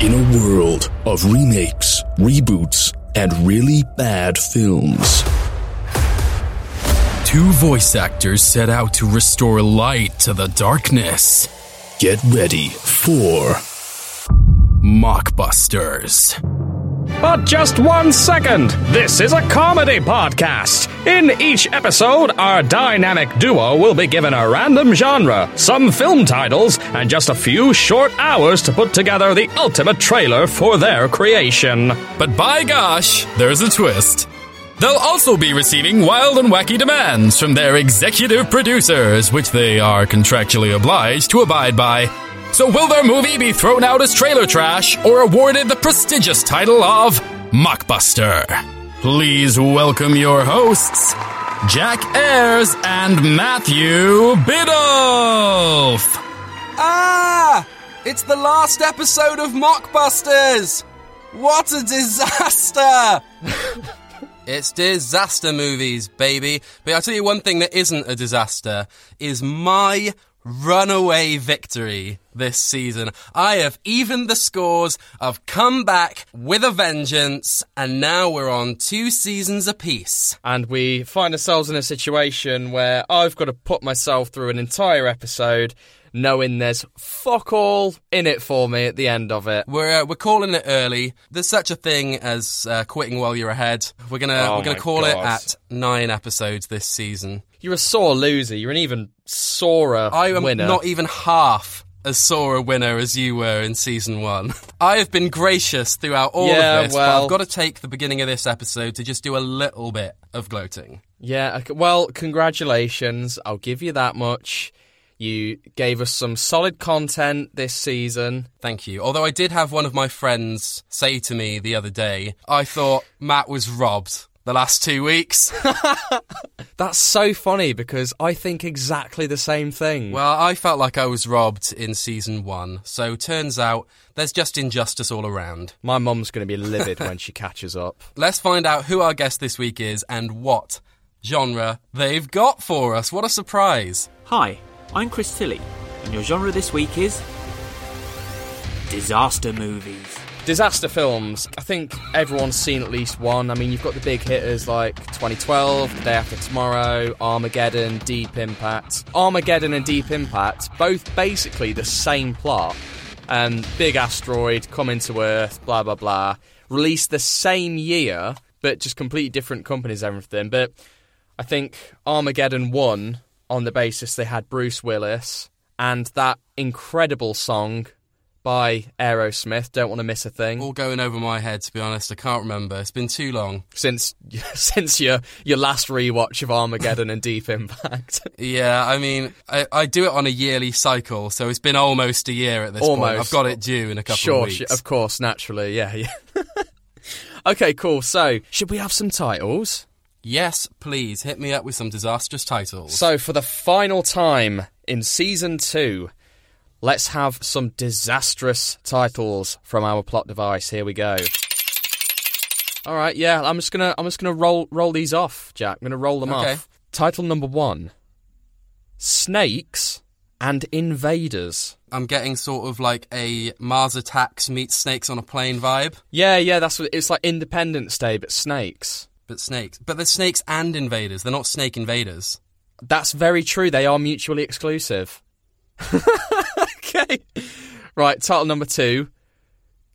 In a world of remakes, reboots, and really bad films, Two voice actors set out to restore light to the darkness. get ready for Mockbusters. But just one second. This is a comedy podcast. In each episode, our dynamic duo will be given a random genre, some film titles, and just a few short hours to put together the ultimate trailer for their creation. But by gosh, there's a twist. They'll also be receiving wild and wacky demands from their executive producers, which they are contractually obliged to abide by. So, will their movie be thrown out as trailer trash or awarded the prestigious title of Mockbuster? Please welcome your hosts, Jack Ayers and Matthew Biddulph. Ah! It's the last episode of Mockbusters! What a disaster! it's disaster movies, baby. But I'll tell you one thing that isn't a disaster is my runaway victory this season. I have evened the scores. I've come back with a vengeance, and now we're on two seasons apiece. And we find ourselves in a situation where I've got to put myself through an entire episode knowing there's fuck all in it for me at the end of it. We're uh, we're calling it early. There's such a thing as uh, quitting while you're ahead. We're gonna Oh we're gonna my call it at nine episodes this season. You're a sore loser. You're an even sorer I am winner. not even half as sore a winner as you were in season one. I have been gracious throughout all Yeah, of this, well- but I've got to take the beginning of this episode to just do a little bit of gloating. Yeah, well, congratulations. I'll give you that much. You gave us some solid content this season. Thank you. Although I did have one of my friends say to me the other day, I thought Matt was robbed the last two weeks. That's so funny because I think exactly the same thing. Well, I felt like I was robbed in season one, so turns out there's just injustice all around. My mum's going to be livid when she catches up. Let's find out who our guest this week is and what genre they've got for us. What a surprise! Hi, I'm Chris Tilly, and your genre this week is disaster movies. Disaster films. I think everyone's seen at least one. I mean, you've got the big hitters like 2012, The Day After Tomorrow, Armageddon, Deep Impact. Armageddon and Deep Impact, both basically the same plot. Um, big asteroid coming to Earth, blah blah blah. Released the same year, but just completely different companies, everything. But I think Armageddon won on the basis they had Bruce Willis and that incredible song by Aerosmith. Don't want to miss a thing. All going over my head, to be honest. I can't remember. It's been too long. Since since your your last rewatch of Armageddon and Deep Impact, Yeah, I mean, I, I do it on a yearly cycle, so it's been almost a year at this point. I've got it due in a couple sure, of weeks. of course, naturally, yeah, yeah. okay, cool. So, should we have some titles? Yes, please hit me up with some disastrous titles. So, for the final time in season two, let's have some disastrous titles from our plot device. Here we go. All right, yeah, I'm just gonna I'm just gonna roll roll these off, Jack. I'm gonna roll them Okay. off. Title number one: Snakes and Invaders. I'm getting sort of like a Mars Attacks meets Snakes on a Plane vibe, Yeah, yeah, that's what it's like. Independence Day, but snakes. But snakes. But there's snakes and invaders. They're not snake invaders. That's very true. They are mutually exclusive. okay. Right, title number two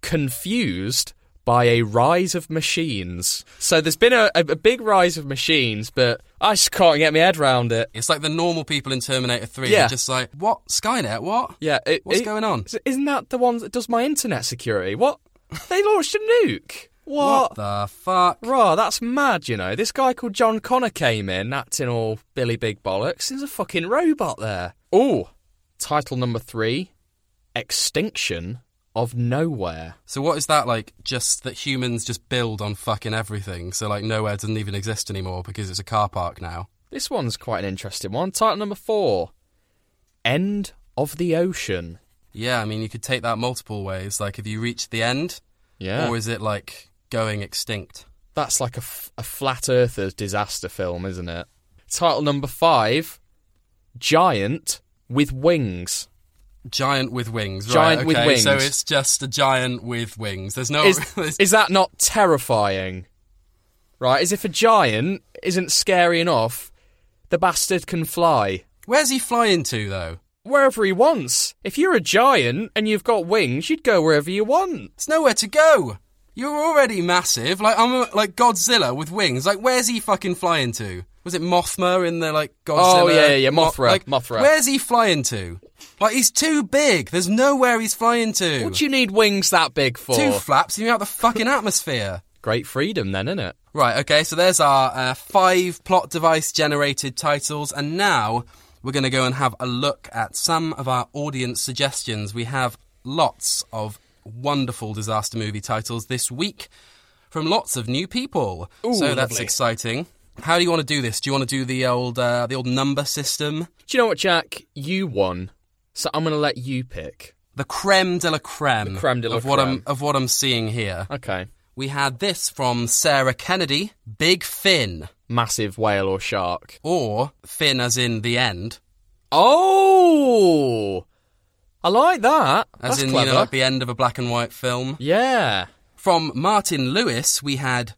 Confused by a rise of machines. So there's been a, a, a big rise of machines, but I just can't get my head round it. It's like the normal people in Terminator 3. Yeah. They're just like, what? Skynet? What? Yeah, it, What's it- going on? Isn't that the one that does my internet security? What? They launched a nuke. What? What the fuck? Raw, that's mad, you know. This guy called John Connor came in, acting all Billy Big Bollocks. There's a fucking robot there. Ooh. Title number three Extinction of Nowhere. So what is that like? Just that humans just build on fucking everything. So like nowhere doesn't even exist anymore because it's a car park now. This one's quite an interesting one. Title number four End of the Ocean. Yeah, I mean you could take that multiple ways. Like if you reach the end, Yeah. or is it like going extinct? That's like a, f- a flat earther's disaster film, isn't it? Title number five Giant with Wings. Giant with wings. Giant right, with wings. So it's just a giant with wings. There's no. Is, is that not terrifying? Right? As if a giant isn't scary enough, the bastard can fly. Where's he flying to though? Wherever he wants. If you're a giant and you've got wings, you'd go wherever you want. There's nowhere to go. You're already massive. Like I'm a, like Godzilla with wings. Like where's he fucking flying to? Was it Mothma in the like Godzilla? Oh, yeah, yeah, yeah, Mothra, like, Mothra. Where's he flying to? Like he's too big. There's nowhere he's flying to. What do you need wings that big for? Two flaps you're out the fucking atmosphere. Great freedom, then, isn't it? Right, okay, so there's our uh, five plot device generated titles, and now we're going to go and have a look at some of our audience suggestions. We have lots of wonderful disaster movie titles this week from lots of new people. Ooh, so that's lovely. exciting. How do you want to do this? Do you want to do the old uh, the old number system? Do you know what, Jack? You won, so I'm going to let you pick. The creme de la creme, The creme de la of what I'm of what I'm seeing here. Okay. We had this from Sarah Kennedy, Big Fin, Massive whale or shark. or Fin as in the end. Oh! I like that. As That's in, clever. you know, like the end of a black and white film. yeah. From Martin Lewis, we had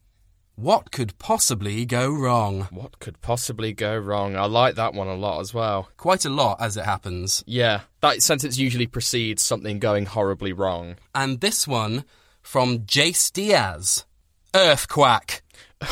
What Could Possibly Go Wrong? What could possibly go wrong? I like that one a lot as well. Quite a lot as it happens. Yeah, that sentence usually precedes something going horribly wrong. And this one from Jace Diaz Earthquake.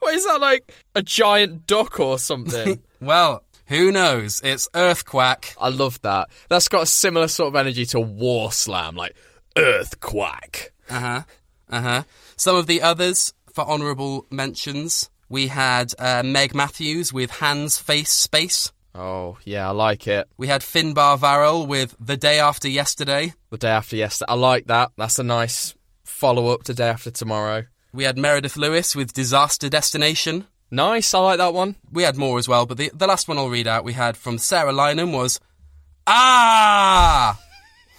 What is that like? A giant duck or something? Well, who knows? It's Earthquack. I love that. That's got a similar sort of energy to War Slam, like Earthquack. Uh huh. Uh huh. Some of the others for honourable mentions. We had uh, Meg Matthews with Hands, Face, Space. Oh, yeah, I like it. We had Finbar Varel with The Day After Yesterday. The day after yesterday. I like that. That's a nice follow up to day after tomorrow. We had Meredith Lewis with Disaster Destination. Nice, I like that one. We had more as well, but the, the last one I'll read out we had from Sarah Lynham was Ah!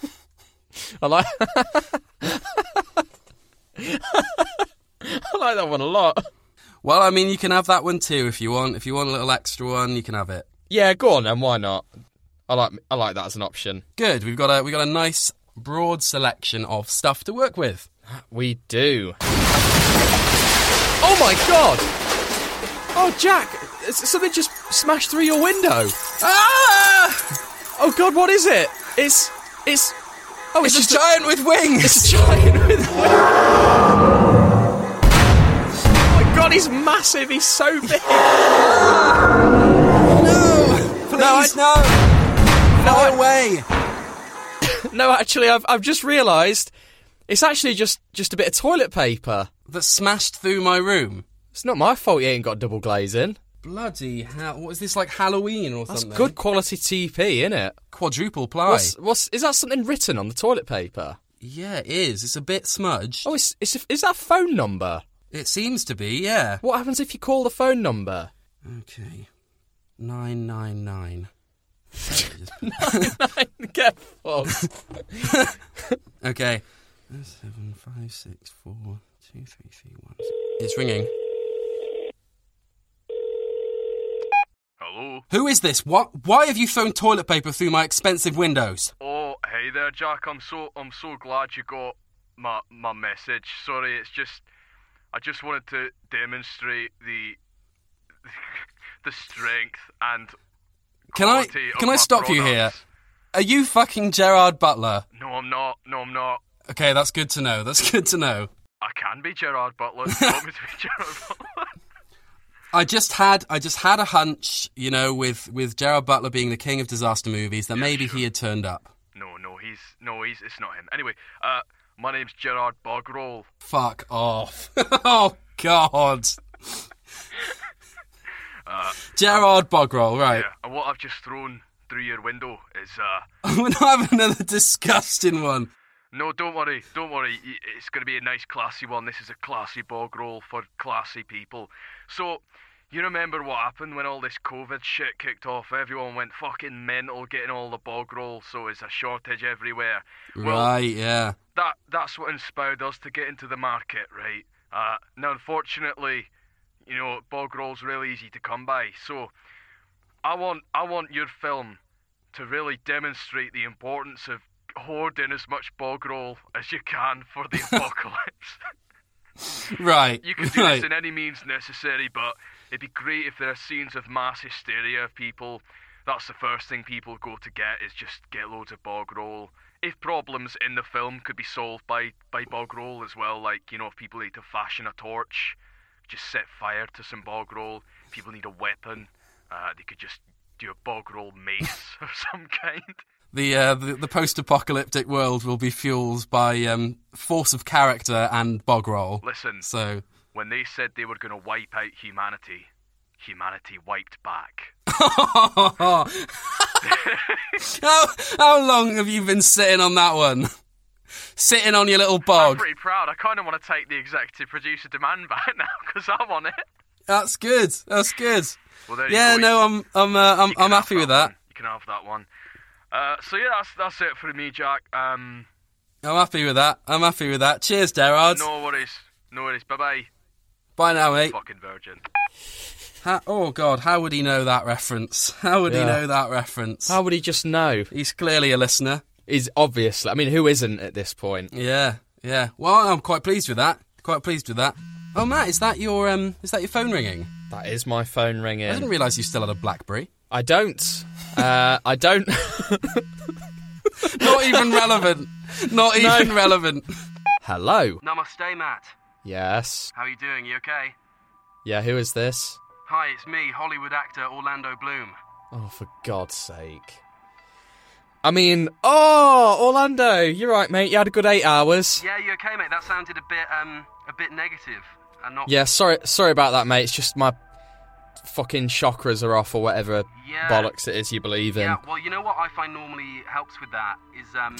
I like I like that one a lot. Well, I mean, you can have that one too if you want. If you want a little extra one, you can have it. Yeah, go on then, why not? I like I like that as an option. Good. We've got a we got a nice broad selection of stuff to work with. We do. Oh my god! Oh Jack, something just smashed through your window. Ah! Oh god, what is it? It's it's Oh, it's, It's a giant with wings. It's a giant with wings! Oh my god, he's massive. He's so big. no, please no. no, Fly away. No, actually, I've I've just realised it's actually just just a bit of toilet paper. That smashed through my room. It's not my fault you ain't got double glazing. Bloody hell! What is this like Halloween or something? That's something? good quality TP, isn't it? Quadruple ply. What's, what's is that something written on the toilet paper? Yeah, it is. It's a bit smudged. Oh, it's, it's is that a phone number? It seems to be. Yeah. What happens if you call the phone number? Okay. Nine nine nine. nine nine. Get fucked. Okay. Seven five six four two three three one. It's ringing. Hello. Who is this? What? Why have you thrown toilet paper through my expensive windows? Oh, hey there, Jack. I'm so I'm so glad you got my my message. Sorry, it's just I just wanted to demonstrate the the strength and Can I? Can I stop you here? Are you fucking Gerard Butler? No, I'm not. No, I'm not. Okay, that's good to know. That's good to know. I can be Gerard Butler. You want me to be Gerard Butler? I just had I just had a hunch, you know, with with Gerard Butler being the king of disaster movies, that maybe he had turned up. No, no, he's no, he's it's not him. Anyway, uh, my name's Gerard Bogroll. Fuck off. oh God. Gerard Bogroll, right. Yeah, and what I've just thrown through your window is uh. We're not having another disgusting one. No, don't worry, don't worry. It's going to be a nice, classy one. This is a classy bog roll for classy people. So, you remember what happened when all this COVID shit kicked off? Everyone went fucking mental getting all the bog roll, so it's a shortage everywhere. Well, right, yeah. that that's what inspired us to get into the market, right? Uh, now, unfortunately, you know, bog roll's really easy to come by, so I want I want your film to really demonstrate the importance of hoarding as much bog roll as you can for the apocalypse. Right. You can do right. this in any means necessary, but it'd be great if there are scenes of mass hysteria of people. That's the first thing people go to get is just get loads of bog roll. If problems in the film could be solved by, by bog roll as well, like, you know, if people need to fashion a torch, just set fire to some bog roll. If people need a weapon, uh, they could just do a bog roll mace of some kind. The, uh, the the post-apocalyptic world will be fueled by um, force of character and bog roll. Listen, So, when they said they were going to wipe out humanity, humanity wiped back. how, how long have you been sitting on that one? Sitting on your little bog. I'm pretty proud. I kind of want to take the executive producer demand back now because I'm on it. That's good. That's good. Well, Yeah, no, I'm I'm uh, I'm, I'm happy with that. one. You can have that one. Uh, so yeah, that's that's it for me, Jack. Um, I'm happy with that. I'm happy with that. Cheers, Derard. no worries, no worries. Bye bye, Bye now, mate. fucking virgin. Ha- oh God, how would he know that reference? How would he know that reference? How would he just know? He's clearly a listener. He's obviously. I mean, who isn't at this point? Yeah, yeah. Well, I'm quite pleased with that. Quite pleased with that. Oh, Matt, is that your um? Is that your phone ringing? That is my phone ringing. I didn't realise you still had a BlackBerry. I don't. Uh, I don't. Not even relevant. Not even relevant. Hello. Namaste, Matt. Yes. How are you doing? You okay? Yeah. Who is this? Hi, it's me, Hollywood actor Orlando Bloom. Oh, for God's sake. I mean, oh, Orlando, you're right, mate. You had a good eight hours. Yeah, you okay, mate? That sounded a bit, um, a bit negative. And not. Yeah, sorry, sorry about that, mate. It's just my fucking chakras are off or whatever Yeah. bollocks it is you believe in. Yeah. Well, you know what I find normally helps with that is, um.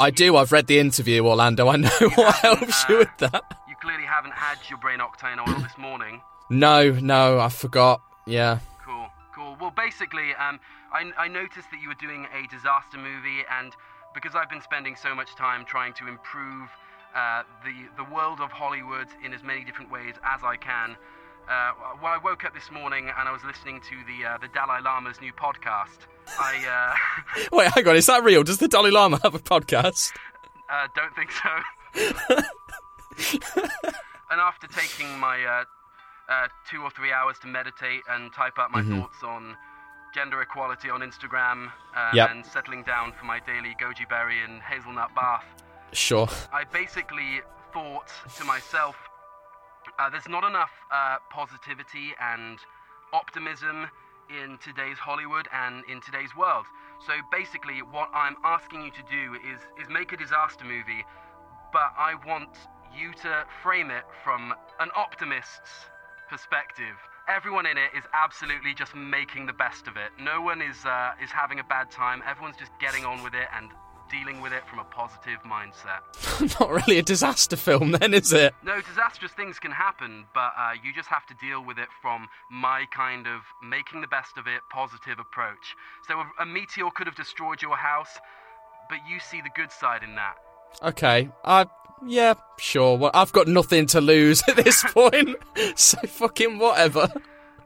I you- do. I've read the interview, Orlando. I know what helps you with that. You clearly haven't had your brain octane oil this morning. No, no, I forgot. Yeah. Cool, cool. Well, basically, um, I, I noticed that you were doing a disaster movie, and because I've been spending so much time trying to improve uh, the the world of Hollywood in as many different ways as I can, uh, well, I woke up this morning and I was listening to the uh, the Dalai Lama's new podcast. I uh, Wait, hang on. Is that real? Does the Dalai Lama have a podcast? uh, don't think so. and after taking my uh, uh, two or three hours to meditate and type up my thoughts on gender equality on Instagram uh, Yep. and settling down for my daily goji berry and hazelnut bath, Sure. I basically thought to myself, uh, there's not enough uh, positivity and optimism in today's Hollywood and in today's world. So basically, what I'm asking you to do is is make a disaster movie, but I want you to frame it from an optimist's perspective. Everyone in it is absolutely just making the best of it. No one is uh, is having a bad time. Everyone's just getting on with it and dealing with it from a positive mindset. Not really a disaster film, then, is it? No, disastrous things can happen, but uh, you just have to deal with it from my kind of making the best of it positive approach. So a, a meteor could have destroyed your house, but you see the good side in that. Okay. I. Yeah, sure. Well, I've got nothing to lose at this point, so fucking whatever.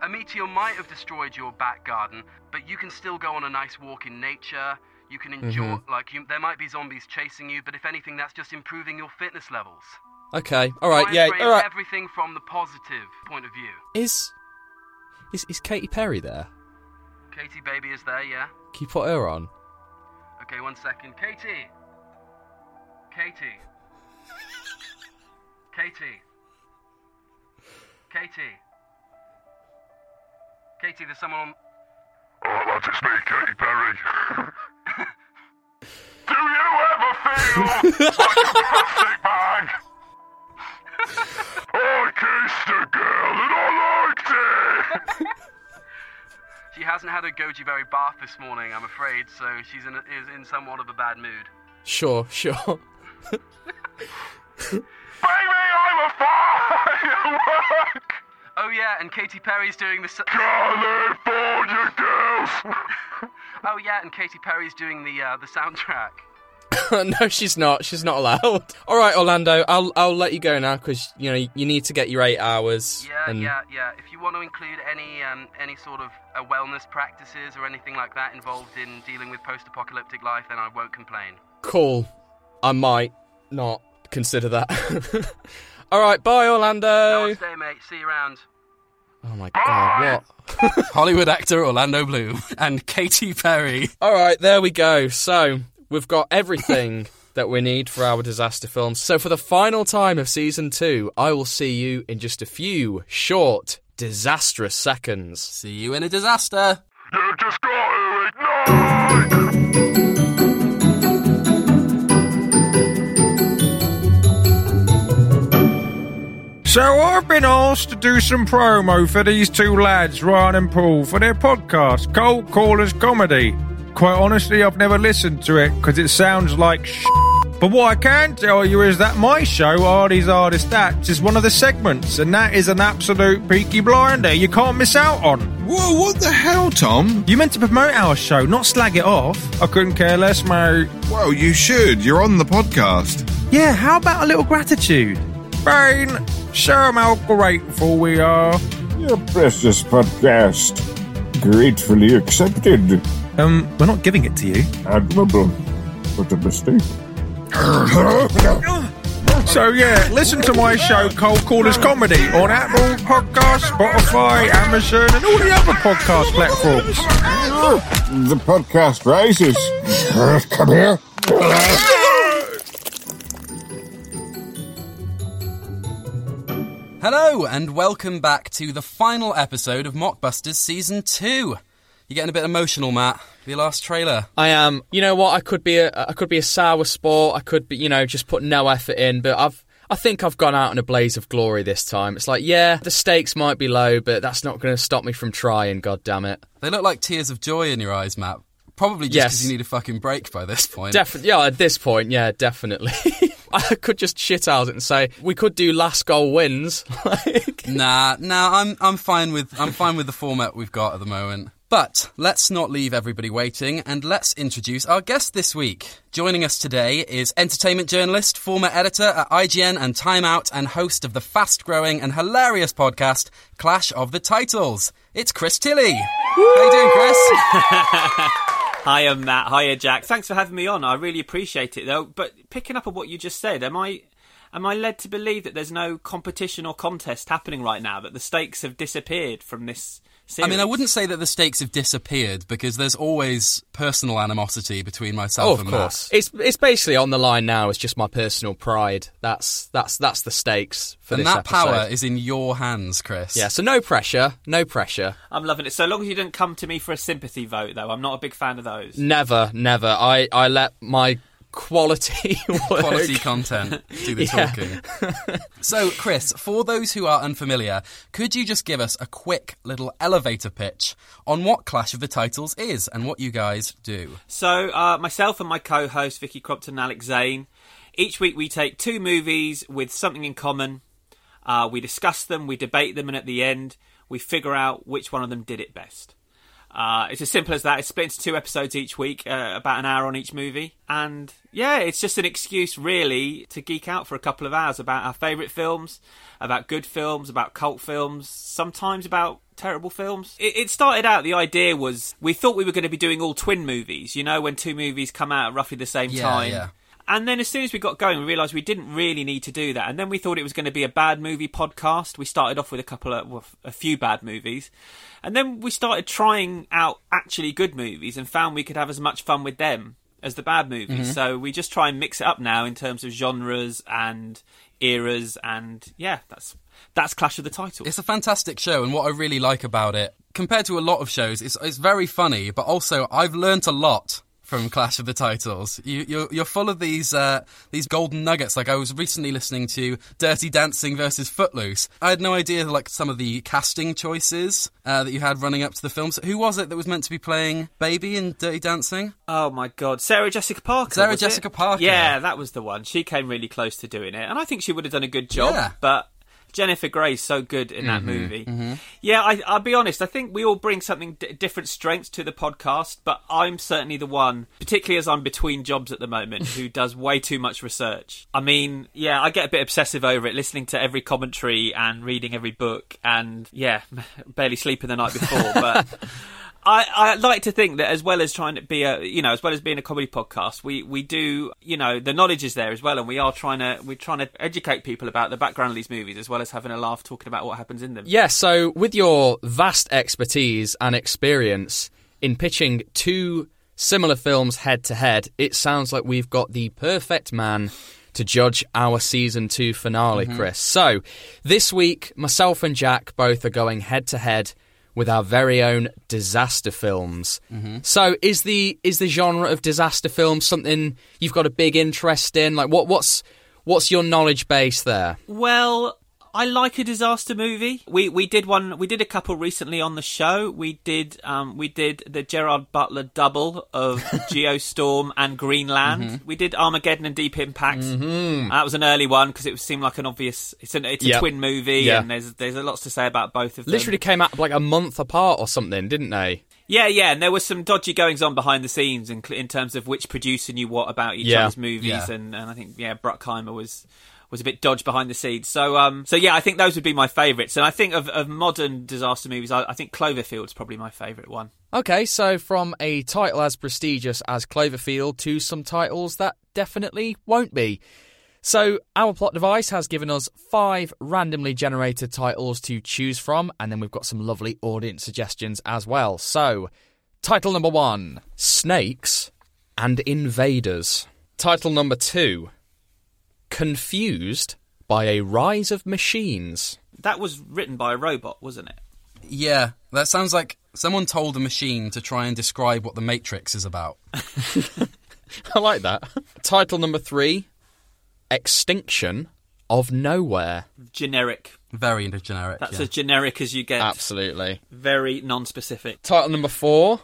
A meteor might have destroyed your back garden, but you can still go on a nice walk in nature. You can mm-hmm. enjoy, like, you, there might be zombies chasing you, but if anything, that's just improving your fitness levels. Okay. All right. Try Yeah. All right. Everything from the positive point of view. Is is is Katy Perry there? Katy, baby, is there? Yeah. Can you put her on? Okay, one second. Katy! Katy! Katy! Katy! Katy, there's someone on. Oh, that is me, Katy Perry. plastic bag? I kissed a girl and I liked it. She hasn't had a goji berry bath this morning, I'm afraid, so she's in, is in somewhat of a bad mood. Sure. Sure. Baby, I'm a firework. Oh, yeah, and Katy Perry's doing the. s- California girls. Oh, yeah, and Katy Perry's doing the uh, the soundtrack. no, she's not. She's not allowed. All right, Orlando. I'll I'll let you go now because you know you need to get your eight hours. Yeah, and yeah, yeah. If you want to include any um, any sort of uh, wellness practices or anything like that involved in dealing with post-apocalyptic life, then I won't complain. Cool. I might not consider that. All right, bye, Orlando. Namaste, mate. See you around. Oh my god, what? Hollywood actor Orlando Bloom and Katy Perry. All right, there we go. So we've got everything that we need for our disaster films. So for the final time of season two, I will see you in just a few short, disastrous seconds. See you in a disaster. You just got to ignite! So I've been asked to do some promo for these two lads, Ryan and Paul, for their podcast, Cold Callers Comedy. Quite honestly, I've never listened to it because it sounds like sh- But what I can tell you is that my show, Artie's Artist Stats, is one of the segments, and that is an absolute peaky blinder you can't miss out on. Whoa, what the hell, Tom? You meant to promote our show, not slag it off. I couldn't care less, mate. Well, you should. You're on the podcast. Yeah, how about a little gratitude? Bane, show 'em how grateful we are. Your precious podcast. Gratefully accepted. Um, we're not giving it to you. Admirable. What a mistake. So yeah, listen to my show Cold Callers Comedy on Apple Podcasts, Spotify, Amazon, and all the other podcast platforms. The podcast rises. Come here. Hello, and welcome back to the final episode of Mockbusters Season 2. You're getting a bit emotional, Matt, your last trailer. I am. You know what? I could be a I could be a sour sport. I could be, you know, just put no effort in. But I've I think I've gone out in a blaze of glory this time. It's like, yeah, the stakes might be low, but that's not going to stop me from trying. God damn it! They look like tears of joy in your eyes, Matt. Probably just Yes. because you need a fucking break by this point. Definitely. Yeah, at this point, yeah, definitely. I could just shit out and say we could do last goal wins. like, Nah, nah, I'm I'm fine with I'm fine with the format we've got at the moment. But let's not leave everybody waiting and let's introduce our guest this week. Joining us today is entertainment journalist, former editor at IGN and Time Out, and host of the fast-growing and hilarious podcast Clash of the Titles. It's Chris Tilly. How you doing, Chris? Hiya, Matt. Hiya, Jack. Thanks for having me on. I really appreciate it, though. But picking up on what you just said, am I am I led to believe that there's no competition or contest happening right now? That the stakes have disappeared from this I mean, I wouldn't say that the stakes have disappeared because there's always personal animosity between myself oh, myself of and course, it's it's basically on the line now. It's just my personal pride. That's that's that's the stakes for Matt. And this that episode. power is in your hands, Chris. Yeah, so no pressure, no pressure. I'm loving it. So long as you didn't come to me for a sympathy vote, though, I'm not a big fan of those. Never, never. I I let my quality work. quality content do the Yeah. talking. so, Chris, for those who are unfamiliar, could you just give us a quick little elevator pitch on what Clash of the Titles is and what you guys do? So, uh, myself and my co-host Vicky Crompton and Alex Zane, each week we take two movies with something in common. Uh, we discuss them, we debate them, and at the end we figure out which one of them did it best. Uh, it's as simple as that. It's split into two episodes each week, uh, about an hour on each movie, and yeah, it's just an excuse really to geek out for a couple of hours about our favourite films, about good films, about cult films, sometimes about terrible films. It, it started out, the idea was we thought we were going to be doing all twin movies, you know, when two movies come out at roughly the same Yeah, time. yeah. And then as soon as we got going, we realised we didn't really need to do that. And then we thought it was going to be a bad movie podcast. We started off with a couple of, well, a few bad movies. And then we started trying out actually good movies and found we could have as much fun with them as the bad movies. Mm-hmm. So we just try and mix it up now in terms of genres and eras. And yeah, that's, that's Clash of the Titles. It's a fantastic show, and what I really like about it, compared to a lot of shows, it's, it's very funny, but also I've learnt a lot from Clash of the Titles. You, you're, you're full of these uh, these golden nuggets. Like I was recently listening to Dirty Dancing versus Footloose. I had no idea like some of the casting choices uh, that you had running up to the films. Who was it that was meant to be playing Baby in Dirty Dancing? Oh my god, Sarah Jessica Parker. Sarah was it? Jessica Parker. Yeah, that was the one. She came really close to doing it, and I think she would have done a good job. Yeah. But Jennifer Grey's so good in that Mm-hmm, movie. Yeah, I, I'll be honest. I think we all bring something d- different strengths to the podcast, but I'm certainly the one, particularly as I'm between jobs at the moment, who does way too much research. I mean, yeah, I get a bit obsessive over it, listening to every commentary and reading every book, and yeah, barely sleeping the night before, but. I, I like to think that as well as trying to be a you know as well as being a comedy podcast we, we do you know the knowledge is there as well and we are trying to we're trying to educate people about the background of these movies as well as having a laugh talking about what happens in them Yeah, so with your vast expertise and experience in pitching two similar films head to head, it sounds like we've got the perfect man to judge our season two finale, mm-hmm. Chris. So this week, myself and Jack both are going head to head with our very own disaster films. Mm-hmm. So is the is the genre of disaster films something you've got a big interest in? Like what what's what's your knowledge base there? Well, I like a disaster movie. We we did one. We did a couple recently on the show. We did um we did the Gerard Butler double of Geostorm and Greenland. We did Armageddon and Deep Impact. Mm-hmm. That was an early one because it seemed like an obvious. It's an it's a Yep. twin movie, Yeah. and there's there's a lots to say about both of them. Literally came out like a month apart or something, didn't they? Yeah, yeah, and there was some dodgy goings on behind the scenes in, in terms of which producer knew what about each Yeah. other's movies, Yeah. and, and I think yeah, Bruckheimer was was a bit dodged behind the scenes. So um, so yeah, I think those would be my favourites, and I think of, of modern disaster movies, I, I think Cloverfield's probably my favourite one. Okay, so from a title as prestigious as Cloverfield to some titles that definitely won't be. So, our plot device has given us five randomly generated titles to choose from, and then we've got some lovely audience suggestions as well. So, title number one Snakes and Invaders. Title number two Confused by a Rise of Machines. That was written by a robot, wasn't it? Yeah, that sounds like someone told a machine to try and describe what the Matrix is about. I like that. Title number three Extinction of Nowhere. Generic. Very generic. That's yeah. as generic as you get. Absolutely. Very non-specific. Title number four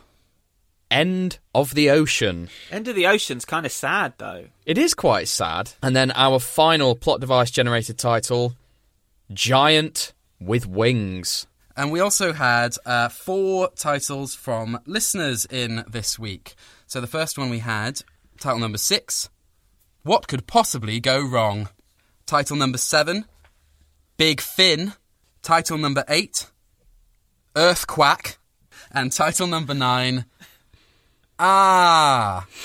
End of the Ocean. End of the Ocean's kind of sad though. It is quite sad. And then our final plot device generated title Giant with Wings. And we also had uh, four titles from listeners in this week. So the first one we had, title number six, What Could Possibly Go Wrong? Title number seven, Big Fin. Title number eight, Earthquack. And title number nine, Ah.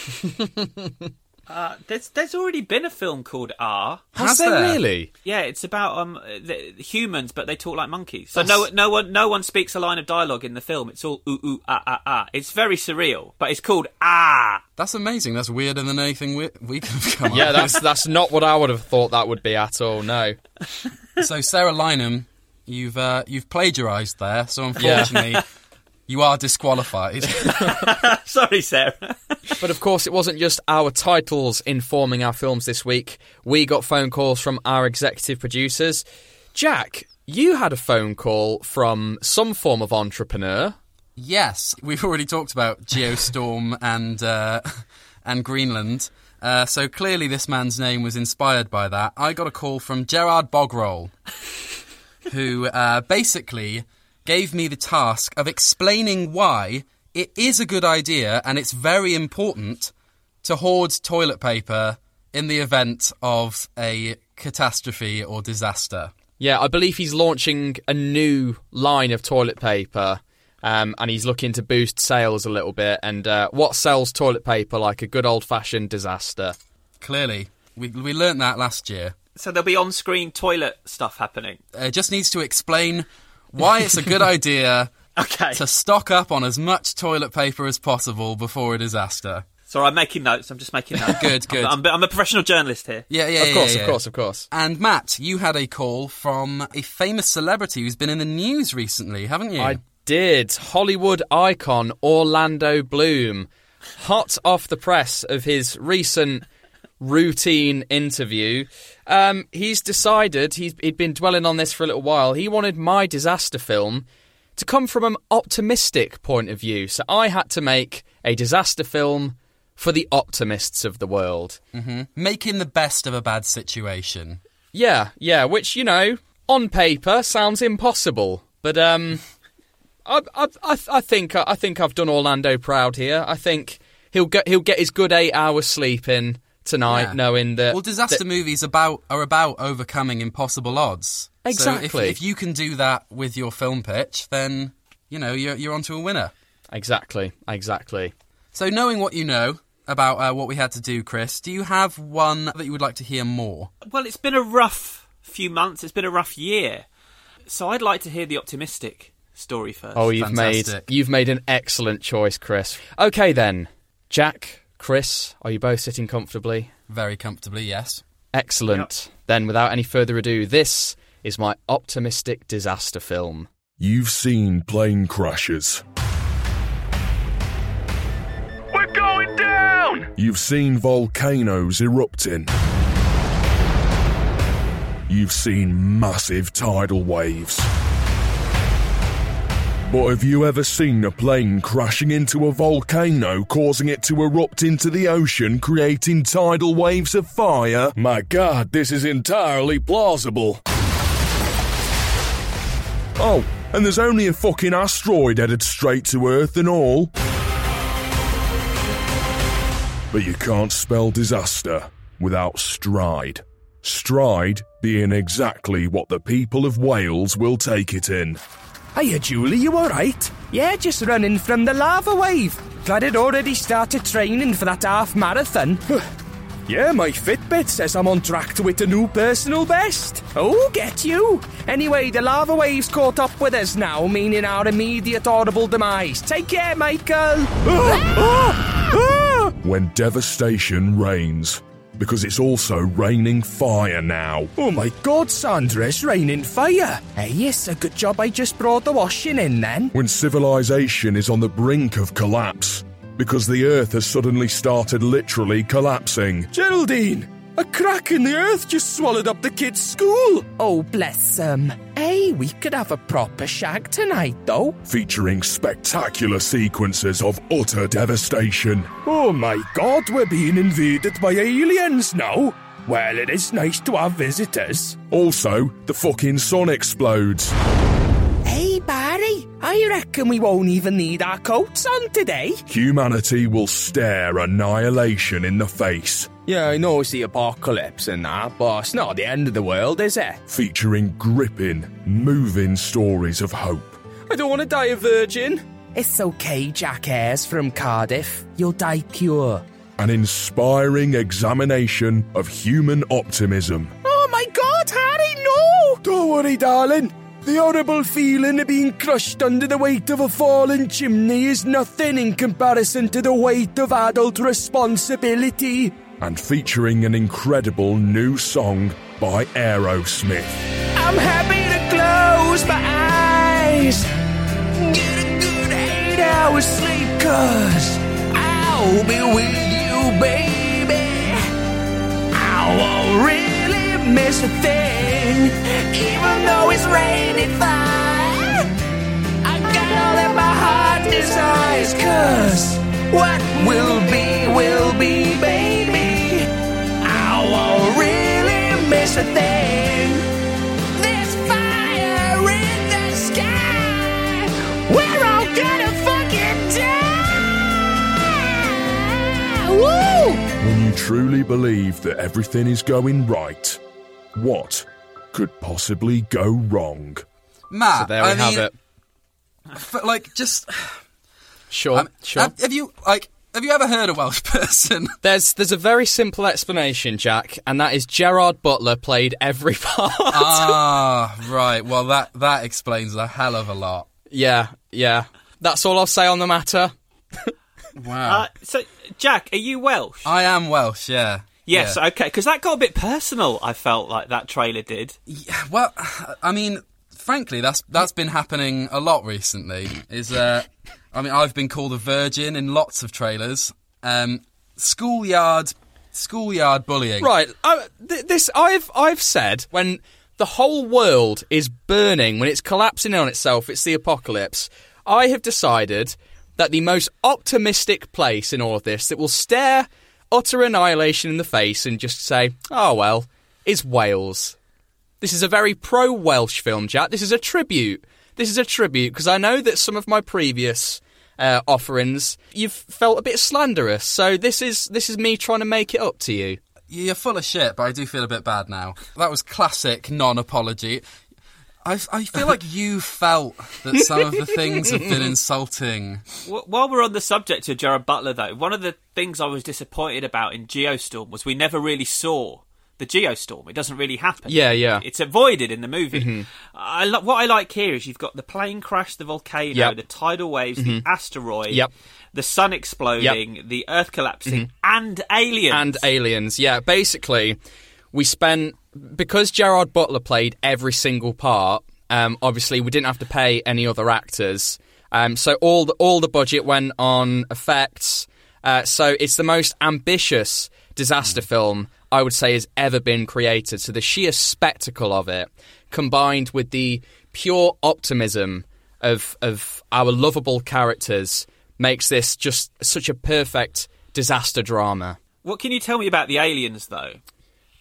Uh, there's there's already been a film called R. Has there there? really? Yeah, it's about um the, the humans, but they talk like monkeys. So no no one no one speaks a line of dialogue in the film. It's all ooh ooh ah ah ah. It's very surreal, but it's called Ah. That's amazing. That's weirder than anything we, we could have come Yeah, that's that's not what I would have thought that would be at all. No. So Sarah Lynham, you've uh, you've plagiarised there. So unfortunately, you are disqualified. Sorry, Sarah. But of course, it wasn't just our titles informing our films this week. We got phone calls from our executive producers. Jack, you had a phone call from some form of entrepreneur. Yes, we've already talked about Geostorm and uh, and Greenland. Uh, so clearly, this man's name was inspired by that. I got a call from Gerard Bogroll, who uh, basically gave me the task of explaining why it is a good idea and it's very important to hoard toilet paper in the event of a catastrophe or disaster. Yeah, I believe he's launching a new line of toilet paper. Um, and he's looking to boost sales a little bit. And uh, what sells toilet paper like a good old fashioned disaster? Clearly, we we learnt that last year. so there'll be on-screen toilet stuff happening. uh, just needs to explain why it's a good idea Okay. to stock up on as much toilet paper as possible before a disaster. So I'm making notes. I'm just making notes. Good, good. I'm, I'm, I'm a professional journalist here. Yeah, yeah, of yeah, course, yeah. of course, of course. And Matt, you had a call from a famous celebrity who's been in the news recently, haven't you? I did. Hollywood icon Orlando Bloom, hot off the press of his recent routine interview. Um, he's decided he's he'd been dwelling on this for a little while. He wanted my disaster film to come from an optimistic point of view, so I had to make a disaster film for the optimists of the world. Making the best of a bad situation. Yeah, yeah, which, you know, on paper sounds impossible, but um, I, I, I, I think I think I've done Orlando proud here. I think he'll get he'll get his good eight hours sleep in tonight, Yeah. knowing that Well, disaster that- movies about are about overcoming impossible odds. So Exactly. if, if you can do that with your film pitch, then you know you're you're onto a winner. exactly, exactly. So knowing what you know about uh, what we had to do, Chris, do you have one that you would like to hear more? Well, it's been a rough few months. It's been a rough year. So I'd like to hear the optimistic story first. Oh, you've Fantastic. made you've made an excellent choice, Chris. Okay then, Jack, Chris, are you both sitting comfortably? Very comfortably, yes. Excellent. Then, without any further ado, this is my optimistic disaster film. You've seen plane crashes. We're going down! You've seen volcanoes erupting. You've seen massive tidal waves. But have you ever seen a plane crashing into a volcano, causing it to erupt into the ocean, creating tidal waves of fire? My god, this is entirely plausible. Oh, and there's only a fucking asteroid headed straight to Earth and all. But you can't spell disaster without stride. Stride being exactly what the people of Wales will take it in. Hiya, Julie, you alright? Yeah, just running from the lava wave. Glad I'd already started training for that half marathon. yeah, my Fitbit says I'm on track to hit a new personal best. Oh, get you. Anyway, the lava wave's caught up with us now, meaning our immediate audible demise. Take care, Michael. When devastation reigns. Because it's also raining fire now. Oh my god, Sandra, it's raining fire. Hey, yes, a good job I just brought the washing in then. When civilization is on the brink of collapse. Because the earth has suddenly started literally collapsing. Geraldine, a crack in the earth just swallowed up the kids' school. Oh, bless them. Hey, we could have a proper shag tonight, though. Featuring spectacular sequences of utter devastation. Oh my god, we're being invaded by aliens now. Well, it is nice to have visitors. Also, the fucking sun explodes. Hey, I reckon we won't even need our coats on today. Humanity will stare annihilation in the face. Yeah, I know it's the apocalypse and that, but it's not the end of the world, is it? Featuring gripping, moving stories of hope. I don't want to die a virgin. It's okay, jackass from Cardiff. You'll die pure. An inspiring examination of human optimism. Oh my god, Harry, no! Don't worry, darling. The horrible feeling of being crushed under the weight of a fallen chimney is nothing in comparison to the weight of adult responsibility. And featuring an incredible new song by Aerosmith. I'm happy to close my eyes. Get a good eight hours sleep, cause I'll be with you, baby. I won't miss a thing, even though it's raining fine. I got all that my heart desires, cause what will be, will be, baby. I won't really miss a thing. There's fire in the sky. We're all gonna fucking die. Woo! When you truly believe that everything is going right, what could possibly go wrong? Matt, So there we I have mean, it. f- like just Sure, um, sure. Have, have you like have you ever heard a Welsh person? There's there's a very simple explanation, Jack, and that is Gerard Butler played every part. ah, right. Well, that that explains a hell of a lot. yeah, yeah. That's all I'll say on the matter. Wow. Uh, so, Jack, are you Welsh? I am Welsh. Yeah. Yes, Yeah. okay, because that got a bit personal. I felt like that trailer did. Yeah, Well, I mean, frankly, that's that's been happening a lot recently. Is uh, I mean, I've been called a virgin in lots of trailers. Um, schoolyard, schoolyard bullying. Right. I, th- this I've I've said when the whole world is burning, when it's collapsing on itself, it's the apocalypse. I have decided that the most optimistic place in all of this that will stare utter annihilation in the face and just say, "Oh well," is Wales. This is a very pro Welsh film, Jack. This is a tribute. This is a tribute because I know that some of my previous uh, offerings you've felt a bit slanderous. So this is this is me trying to make it up to you. You're full of shit, but I do feel a bit bad now. That was classic non-apology. I, I feel like you felt that some of the things have been insulting. While we're on the subject of Gerard Butler, though, one of the things I was disappointed about in Geostorm was we never really saw the Geostorm. It doesn't really happen. Yeah, yeah. It's avoided in the movie. Mhm. I lo- what I like here is you've got the plane crash, the volcano, Yep. the tidal waves, Mhm. the asteroid, Yep. the sun exploding, the Earth collapsing, Mhm. and aliens. and aliens. Yeah, basically, we spent because Gerard Butler played every single part. Um, obviously, we didn't have to pay any other actors. Um, so all the all the budget went on effects. Uh, so it's the most ambitious disaster film I would say has ever been created. So the sheer spectacle of it, combined with the pure optimism of of our lovable characters, makes this just such a perfect disaster drama. What can you tell me about the aliens, though?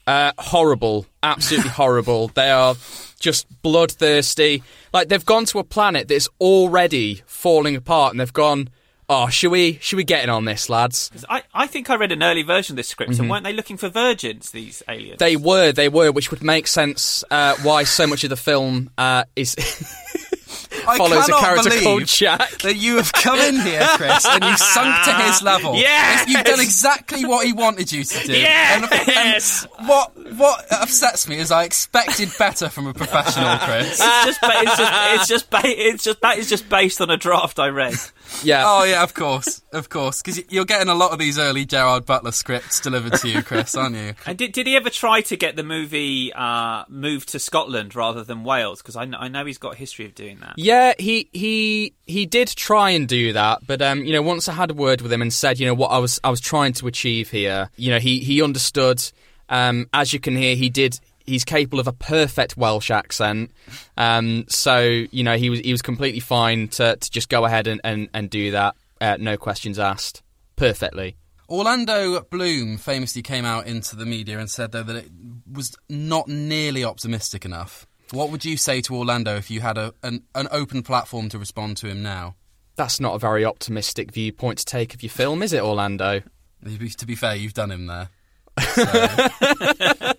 Uh, horrible, absolutely horrible. They are just bloodthirsty. Like they've gone to a planet that's already falling apart, and they've gone. Oh, should we should we get in on this, lads? I, I think I read an early version of this script, Mhm. and weren't they looking for virgins, these aliens? They were, they were, which would make sense. Uh, why so much of the film uh, is I follows a cannot character believe called Jack. that you have come in here, Chris, and you've sunk to his level. Yes! You've done exactly what he wanted you to do. Yes! And, and what what upsets me is I expected better from a professional, Chris. It's just, it's just, it's just, it's just, that is just based on a draft I read. Yeah. Oh yeah, of course, of course, because you're getting a lot of these early Gerard Butler scripts delivered to you, Chris, aren't you? And did, did he ever try to get the movie uh, moved to Scotland rather than Wales? Because I, I know he's got a history of doing that. Yeah, he he he did try and do that, but um, you know, once I had a word with him and said, you know, what I was I was trying to achieve here, you know, he he understood. Um, as you can hear, he did. He's capable of a perfect Welsh accent, um, so you know he was he was completely fine to, to just go ahead and, and, and do that, uh, no questions asked, perfectly. Orlando Bloom famously came out into the media and said, though, that it was not nearly optimistic enough. What would you say to Orlando if you had a, an, an open platform to respond to him now? That's not a very optimistic viewpoint to take of your film, is it, Orlando? To be fair, you've done him there. So,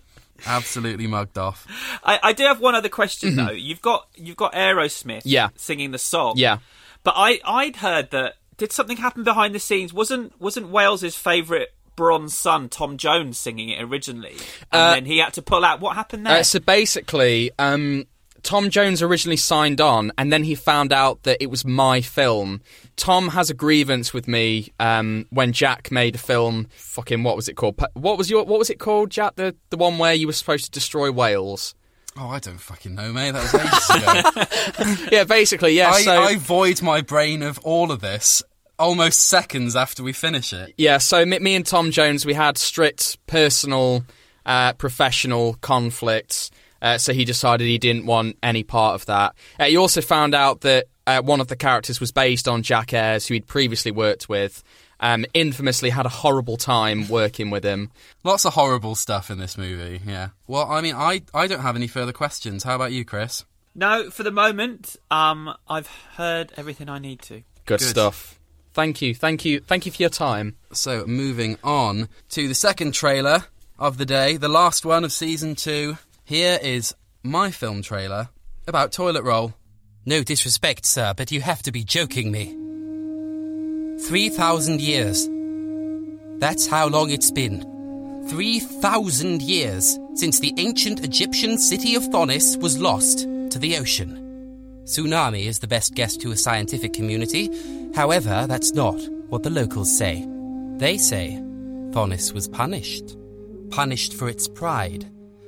absolutely mugged off. I, I do have one other question though. You've got you've got Aerosmith Mm-hmm. Yeah. singing the song. Yeah. But I I'd heard that did something happen behind the scenes? Wasn't wasn't Wales's favourite bronze son Tom Jones singing it originally, and Uh, then he had to pull out? What happened there? Uh, so basically, um, Tom Jones originally signed on, and then he found out that it was my film. Tom has a grievance with me um, when Jack made a film. Fucking what was it called? What was your What was it called, Jack? The the one where you were supposed to destroy whales. Oh, I don't fucking know, mate. That was ages ago. Yeah, basically, yeah. I, so I void my brain of all of this almost seconds after we finish it. Yeah, so me, me and Tom Jones, we had strict personal, uh, professional conflicts. Uh, so he decided he didn't want any part of that. Uh, he also found out that uh, one of the characters was based on Jack Ayres, who he'd previously worked with. Um, infamously had a horrible time working with him. Lots of horrible stuff in this movie, yeah. Well, I mean, I, I don't have any further questions. How about you, Chris? no, for the moment, um, I've heard everything I need to. Good, Good. stuff. Thank you, thank you, thank you for your time. So, moving on to the second trailer of the day, the last one of season two. Here is my film trailer about toilet roll. No disrespect, sir, but you have to be joking me. 3,000 years. That's how long it's been. 3,000 years since the ancient Egyptian city of Thonis was lost to the ocean. Tsunami is the best guess to a scientific community. However, that's not what the locals say. They say Thonis was punished. Punished for its pride.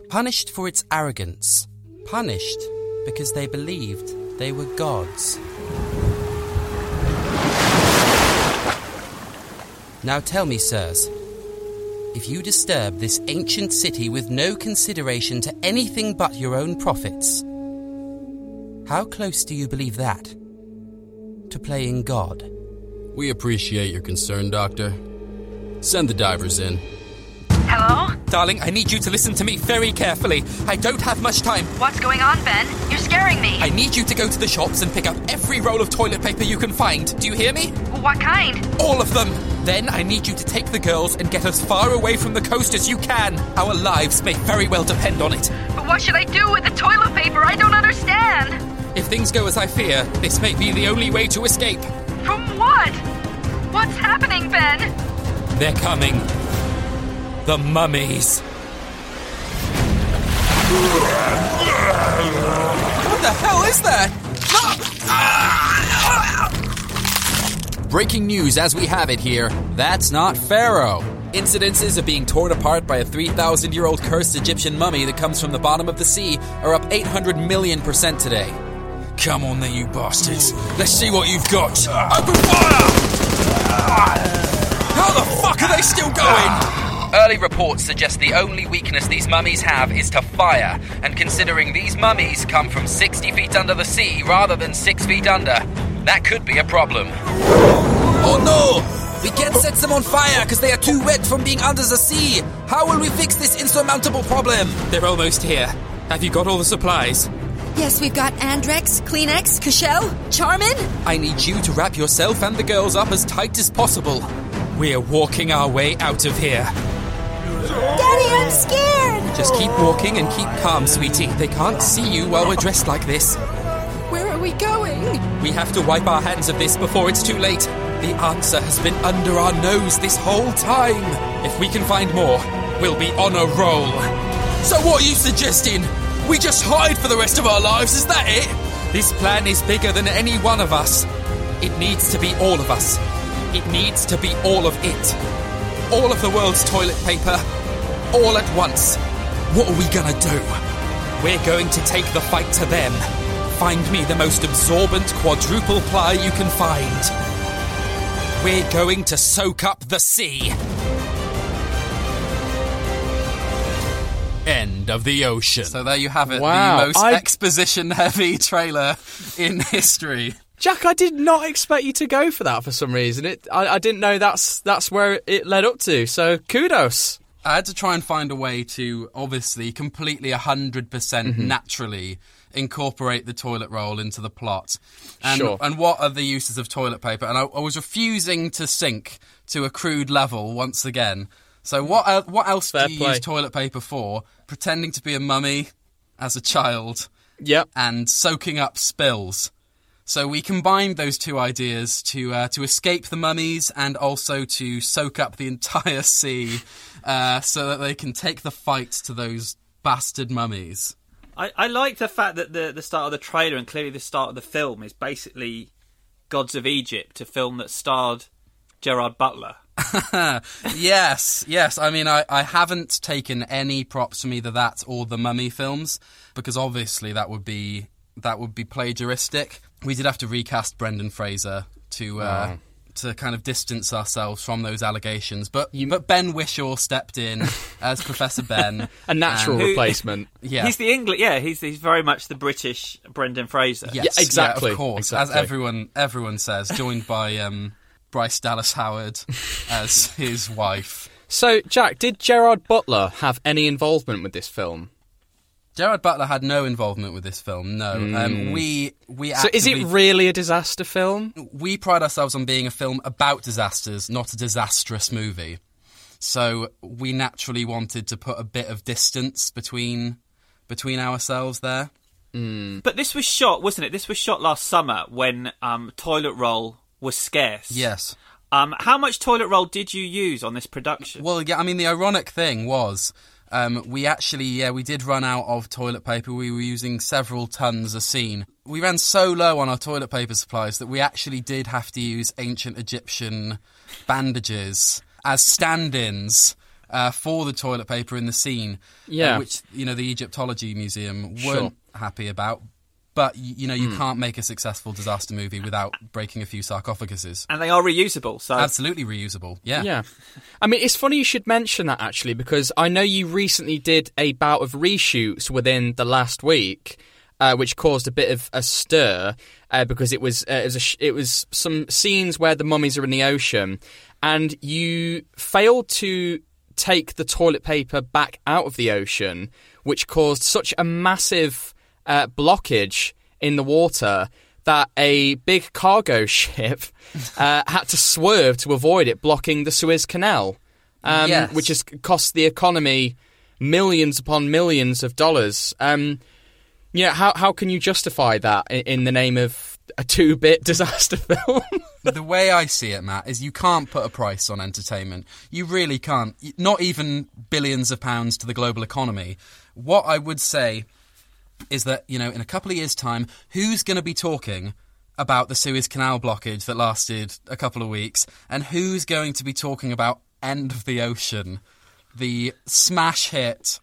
Punished for its arrogance. Punished because they believed they were gods. Now tell me, sirs, if you disturb this ancient city with no consideration to anything but your own profits, how close do you believe that to playing God? We appreciate your concern, Doctor. Send the divers in. Hello? Darling, I need you to listen to me very carefully. I don't have much time. What's going on, Ben? You're scaring me. I need you to go to the shops and pick up every roll of toilet paper you can find. Do you hear me? What kind? All of them. Then I need you to take the girls and get as far away from the coast as you can. Our lives may very well depend on it. But what should I do with the toilet paper? I don't understand. If things go as I fear, this may be the only way to escape. From what? What's happening, Ben? They're coming. The mummies. What the hell is that? Breaking news as we have it here. That's not Pharaoh. Incidences of being torn apart by a 3,000 year old cursed Egyptian mummy that comes from the bottom of the sea are up 800 million percent today. Come on then, you bastards. Let's see what you've got. Open fire! How the fuck are they still going? Early reports suggest the only weakness these mummies have is to fire, and considering these mummies come from 60 feet under the sea rather than 6 feet under, that could be a problem. Oh no! We can't set them on fire because they are too wet from being under the sea. How will we fix this insurmountable problem? They're almost here. Have you got all the supplies? Yes, we've got Andrex, Kleenex, Cushelle, Charmin. I need you to wrap yourself and the girls up as tight as possible. We're walking our way out of here. Daddy, I'm scared. Just keep walking and keep calm, sweetie. They can't see you while we're dressed like this. Where are we going? We have to wipe our hands of this before it's too late. The answer has been under our nose this whole time. If we can find more, we'll be on a roll. So, what are you suggesting? We just hide for the rest of our lives, is that it? This plan is bigger than any one of us. It needs to be all of us. It needs to be all of it. All of the world's toilet paper, all at once. What are we gonna do? We're going to take the fight to them. Find me the most absorbent quadruple ply you can find. We're going to soak up the sea. End of the ocean. So there you have it, Wow, the most I- exposition heavy trailer in history. Jack, I did not expect you to go for that for some reason. It, I, I didn't know that's that's where it led up to. So kudos. I had to try and find a way to obviously completely 100% Mm-hmm. naturally incorporate the toilet roll into the plot. And, Sure. and what are the uses of toilet paper? And I, I was refusing to sink to a crude level once again. So what el- what else Fair do you play. use toilet paper for? Pretending to be a mummy as a child. Yep. And soaking up spills. So we combined those two ideas to uh, to escape the mummies and also to soak up the entire sea, uh, so that they can take the fight to those bastard mummies. I, I like the fact that the the start of the trailer and clearly the start of the film is basically Gods of Egypt, a film that starred Gerard Butler. yes, yes. I mean, I, I haven't taken any props from either that or the Mummy films because obviously that would be that would be plagiaristic. We did have to recast Brendan Fraser to uh, Oh. to kind of distance ourselves from those allegations. But you... but Ben Whishaw stepped in as Professor Ben, A natural and- replacement. Yeah. He's the English. Yeah, he's he's very much the British Brendan Fraser. Yes, Yeah, exactly, of course, exactly. as everyone everyone says, joined by um, Bryce Dallas Howard as his wife. So, Jack, did Gerard Butler have any involvement with this film? Gerard Butler had no involvement with this film. No, um, we we. Hmm. So, is it really a disaster film? we pride ourselves on being a film about disasters, not a disastrous movie. So we naturally wanted to put a bit of distance between between ourselves there. But this was shot, wasn't it? This was shot last summer when um, toilet roll was scarce. Yes. Um, how much toilet roll did you use on this production? Well, yeah. I mean, the ironic thing was. Um, we actually, yeah, we did run out of toilet paper. We were using several tons a scene. We ran so low on our toilet paper supplies that we actually did have to use ancient Egyptian bandages as stand-ins uh, for the toilet paper in the scene. uh, Yeah. which you know the Egyptology Museum weren't Sure. happy about. But you know, you Hmm. can't make a successful disaster movie without breaking a few sarcophaguses. and they are reusable, so Absolutely reusable. Yeah. Yeah. I mean, it's funny you should mention that actually, because I know you recently did a bout of reshoots within the last week, uh, which caused a bit of a stir uh, because it was uh, it was, a sh- it was some scenes where the mummies are in the ocean, and you failed to take the toilet paper back out of the ocean, which caused such a massive uh, blockage in the water that a big cargo ship uh, had to swerve to avoid it blocking the Suez Canal, um, Yes. which has cost the economy millions upon millions of dollars. Um, yeah, how how can you justify that i- in the name of a two-bit disaster film? the way I see it, Matt, is you can't put a price on entertainment. You really can't. Not even billions of pounds to the global economy. What I would say is that, you know, in a couple of years' time, who's going to be talking about the Suez Canal blockage that lasted a couple of weeks? And who's going to be talking about End of the Ocean, the smash hit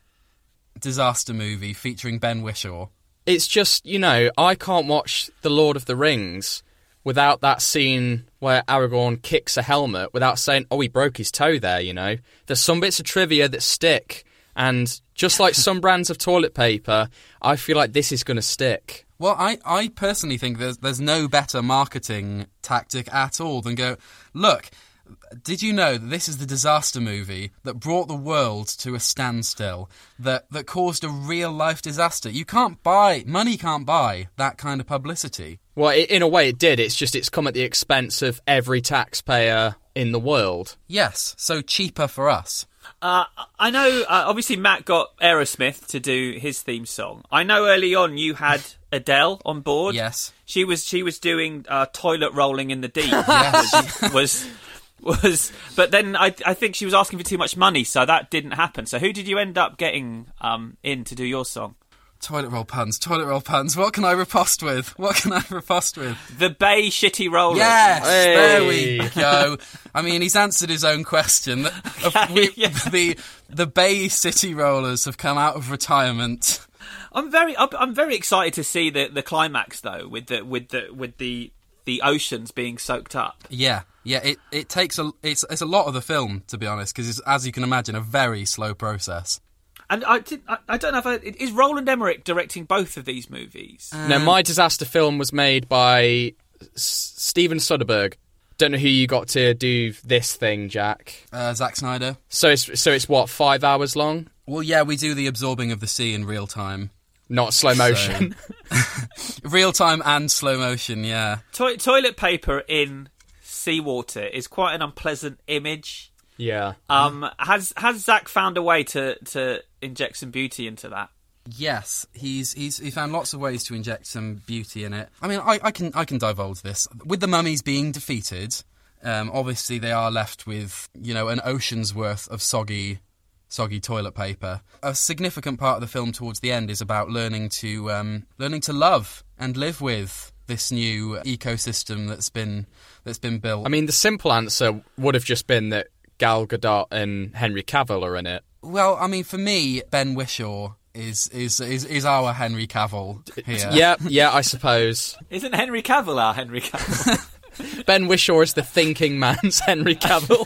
disaster movie featuring Ben Whishaw? it's just you know I can't watch The Lord of the Rings without that scene where Aragorn kicks a helmet without saying, "Oh, he broke his toe there." You know, there's some bits of trivia that stick, and just like some brands of toilet paper, I feel like this is going to stick. Well, I, I personally think there's there's no better marketing tactic at all than go, look, did you know that this is the disaster movie that brought the world to a standstill, that, that caused a real life disaster? You can't buy, money can't buy that kind of publicity. Well, i in a way, it did. It's just it's come at the expense of every taxpayer in the world. Yes, so cheaper for us. Uh, I know. Uh, obviously, Matt got Aerosmith to do his theme song. I know early on you had Adele on board. Yes, she was. She was doing uh, toilet rolling in the deep. Yes. was, was was. But then I, I think she was asking for too much money, so that didn't happen. So who did you end up getting um, in to do your song? Toilet roll puns, toilet roll puns. What can I riposte with? What can I riposte with? The Bay Shitty Rollers. Yes, there we go. I mean, he's answered his own question. Of- we- The the Bay City Rollers have come out of retirement. I'm very, I'm I'm very excited to see the, the climax though, with the with the with the the oceans being soaked up. Yeah, yeah. It it takes a it's it's a lot of the film to be honest, because it's as you can imagine a very slow process. And I, did, I, I don't know if I, is Roland Emmerich directing both of these movies. no, my disaster film was made by S- Steven Soderbergh. Don't know who you got to do this thing, Jack. Uh, Zack Snyder. So it's so it's what five hours long, Well, yeah, we do the absorbing of the sea in real time, not slow motion. real time and slow motion. Yeah. Toi- toilet paper in seawater is quite an unpleasant image. yeah. Um, has has Zack found a way to to inject some beauty into that? Yes, he's he's he found lots of ways to inject some beauty in it. I mean, I, I can I can divulge this with the mummies being defeated. Um, obviously, they are left with you know an ocean's worth of soggy, soggy toilet paper. A significant part of the film towards the end is about learning to um, learning to love and live with this new ecosystem that's been that's been built. I mean, the simple answer would have just been that Gal Gadot and Henry Cavill are in it. Well, I mean, for me, Ben Whishaw is is is, is our Henry Cavill here. Yeah, yeah, I suppose. Isn't Henry Cavill our Henry Cavill? Ben Whishaw is the thinking man's Henry Cavill.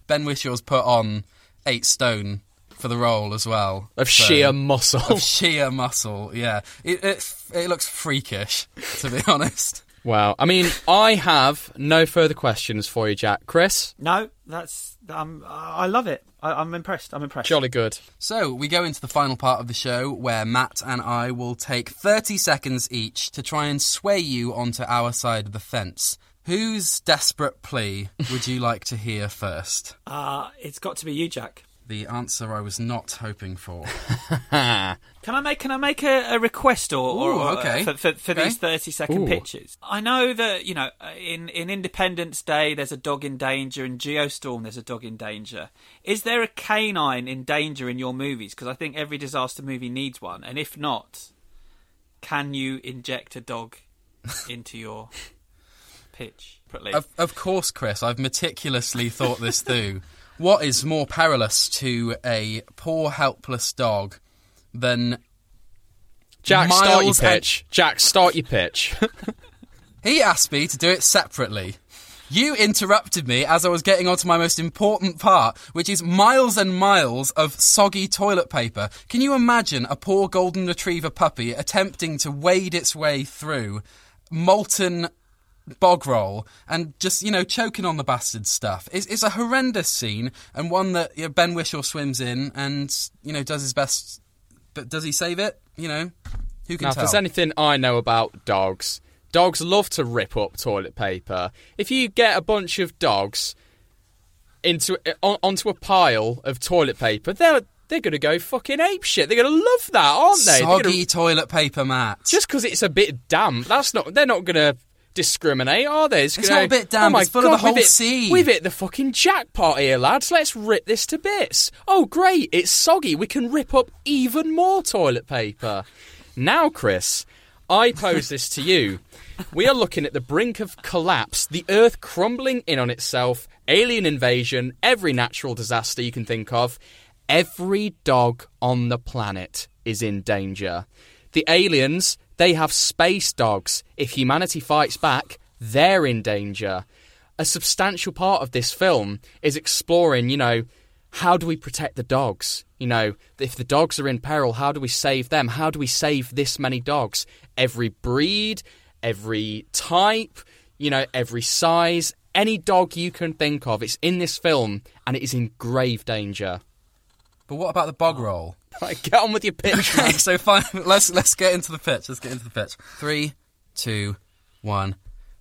Ben Whishaw's put on eight stone for the role as well. Of So- sheer muscle. Of sheer muscle, yeah. It, it, it looks freakish, to be honest. Wow. I mean, I have no further questions for you, Jack. Chris? no, that's um, I love it. I, I'm impressed. I'm impressed. Jolly good. So, we go into the final part of the show where Matt and I will take 30 seconds each to try and sway you onto our side of the fence. Whose desperate plea would you like to hear first? Uh, it's got to be you, Jack. The answer I was not hoping for. Can I make can I make a, a request or, or, Ooh, or, uh, for, for, for Okay. these thirty second Ooh. pitches? I know that you know uh, in in Independence Day there's a dog in danger, in Geostorm there's a dog in danger. Is there a canine in danger in your movies? Because I think every disaster movie needs one, and if not, can you inject a dog into your pitch? Of, of course, Chris, I've meticulously thought this through. What is more perilous to a poor, helpless dog than Jack, start your miles and- pitch. Jack, start your pitch. He asked me to do it separately. You interrupted me as I was getting onto my most important part, which is miles and miles of soggy toilet paper. Can you imagine a poor golden retriever puppy attempting to wade its way through molten bog roll and just you know choking on the bastard stuff. It's, it's a horrendous scene and one that you know, Ben Whishaw swims in and you know does his best. But does he save it? You know, who can Now, if tell? there's anything I know about dogs, dogs love to rip up toilet paper. If you get a bunch of dogs into eh, on, onto a pile of toilet paper, they're they're gonna go fucking ape shit. They're gonna love that, aren't they? Soggy gonna- toilet paper, Matt. just because it's a bit damp, that's not. They're not gonna discriminate, are they? It's gonna, not a bit damp, Oh my it's full of God, the whole we've hit, sea." We've hit the fucking jackpot here, lads. Let's rip this to bits. Oh, great! It's soggy. We can rip up even more toilet paper. Now, Chris, I pose this to you. We are looking at the brink of collapse, the Earth crumbling in on itself, alien invasion, every natural disaster you can think of. Every dog on the planet is in danger. The aliens, they have space dogs. If humanity fights back, they're in danger. A substantial part of this film is exploring, you know, how do we protect the dogs? You know, if the dogs are in peril, how do we save them? How do we save this many dogs? Every breed, every type, you know, every size, any dog you can think of, it's in this film and it is in grave danger. But what about the bog roll? Like, get on with your pitch. Okay, so fine. Let's let's get into the pitch. Let's get into the pitch. Three, two, one.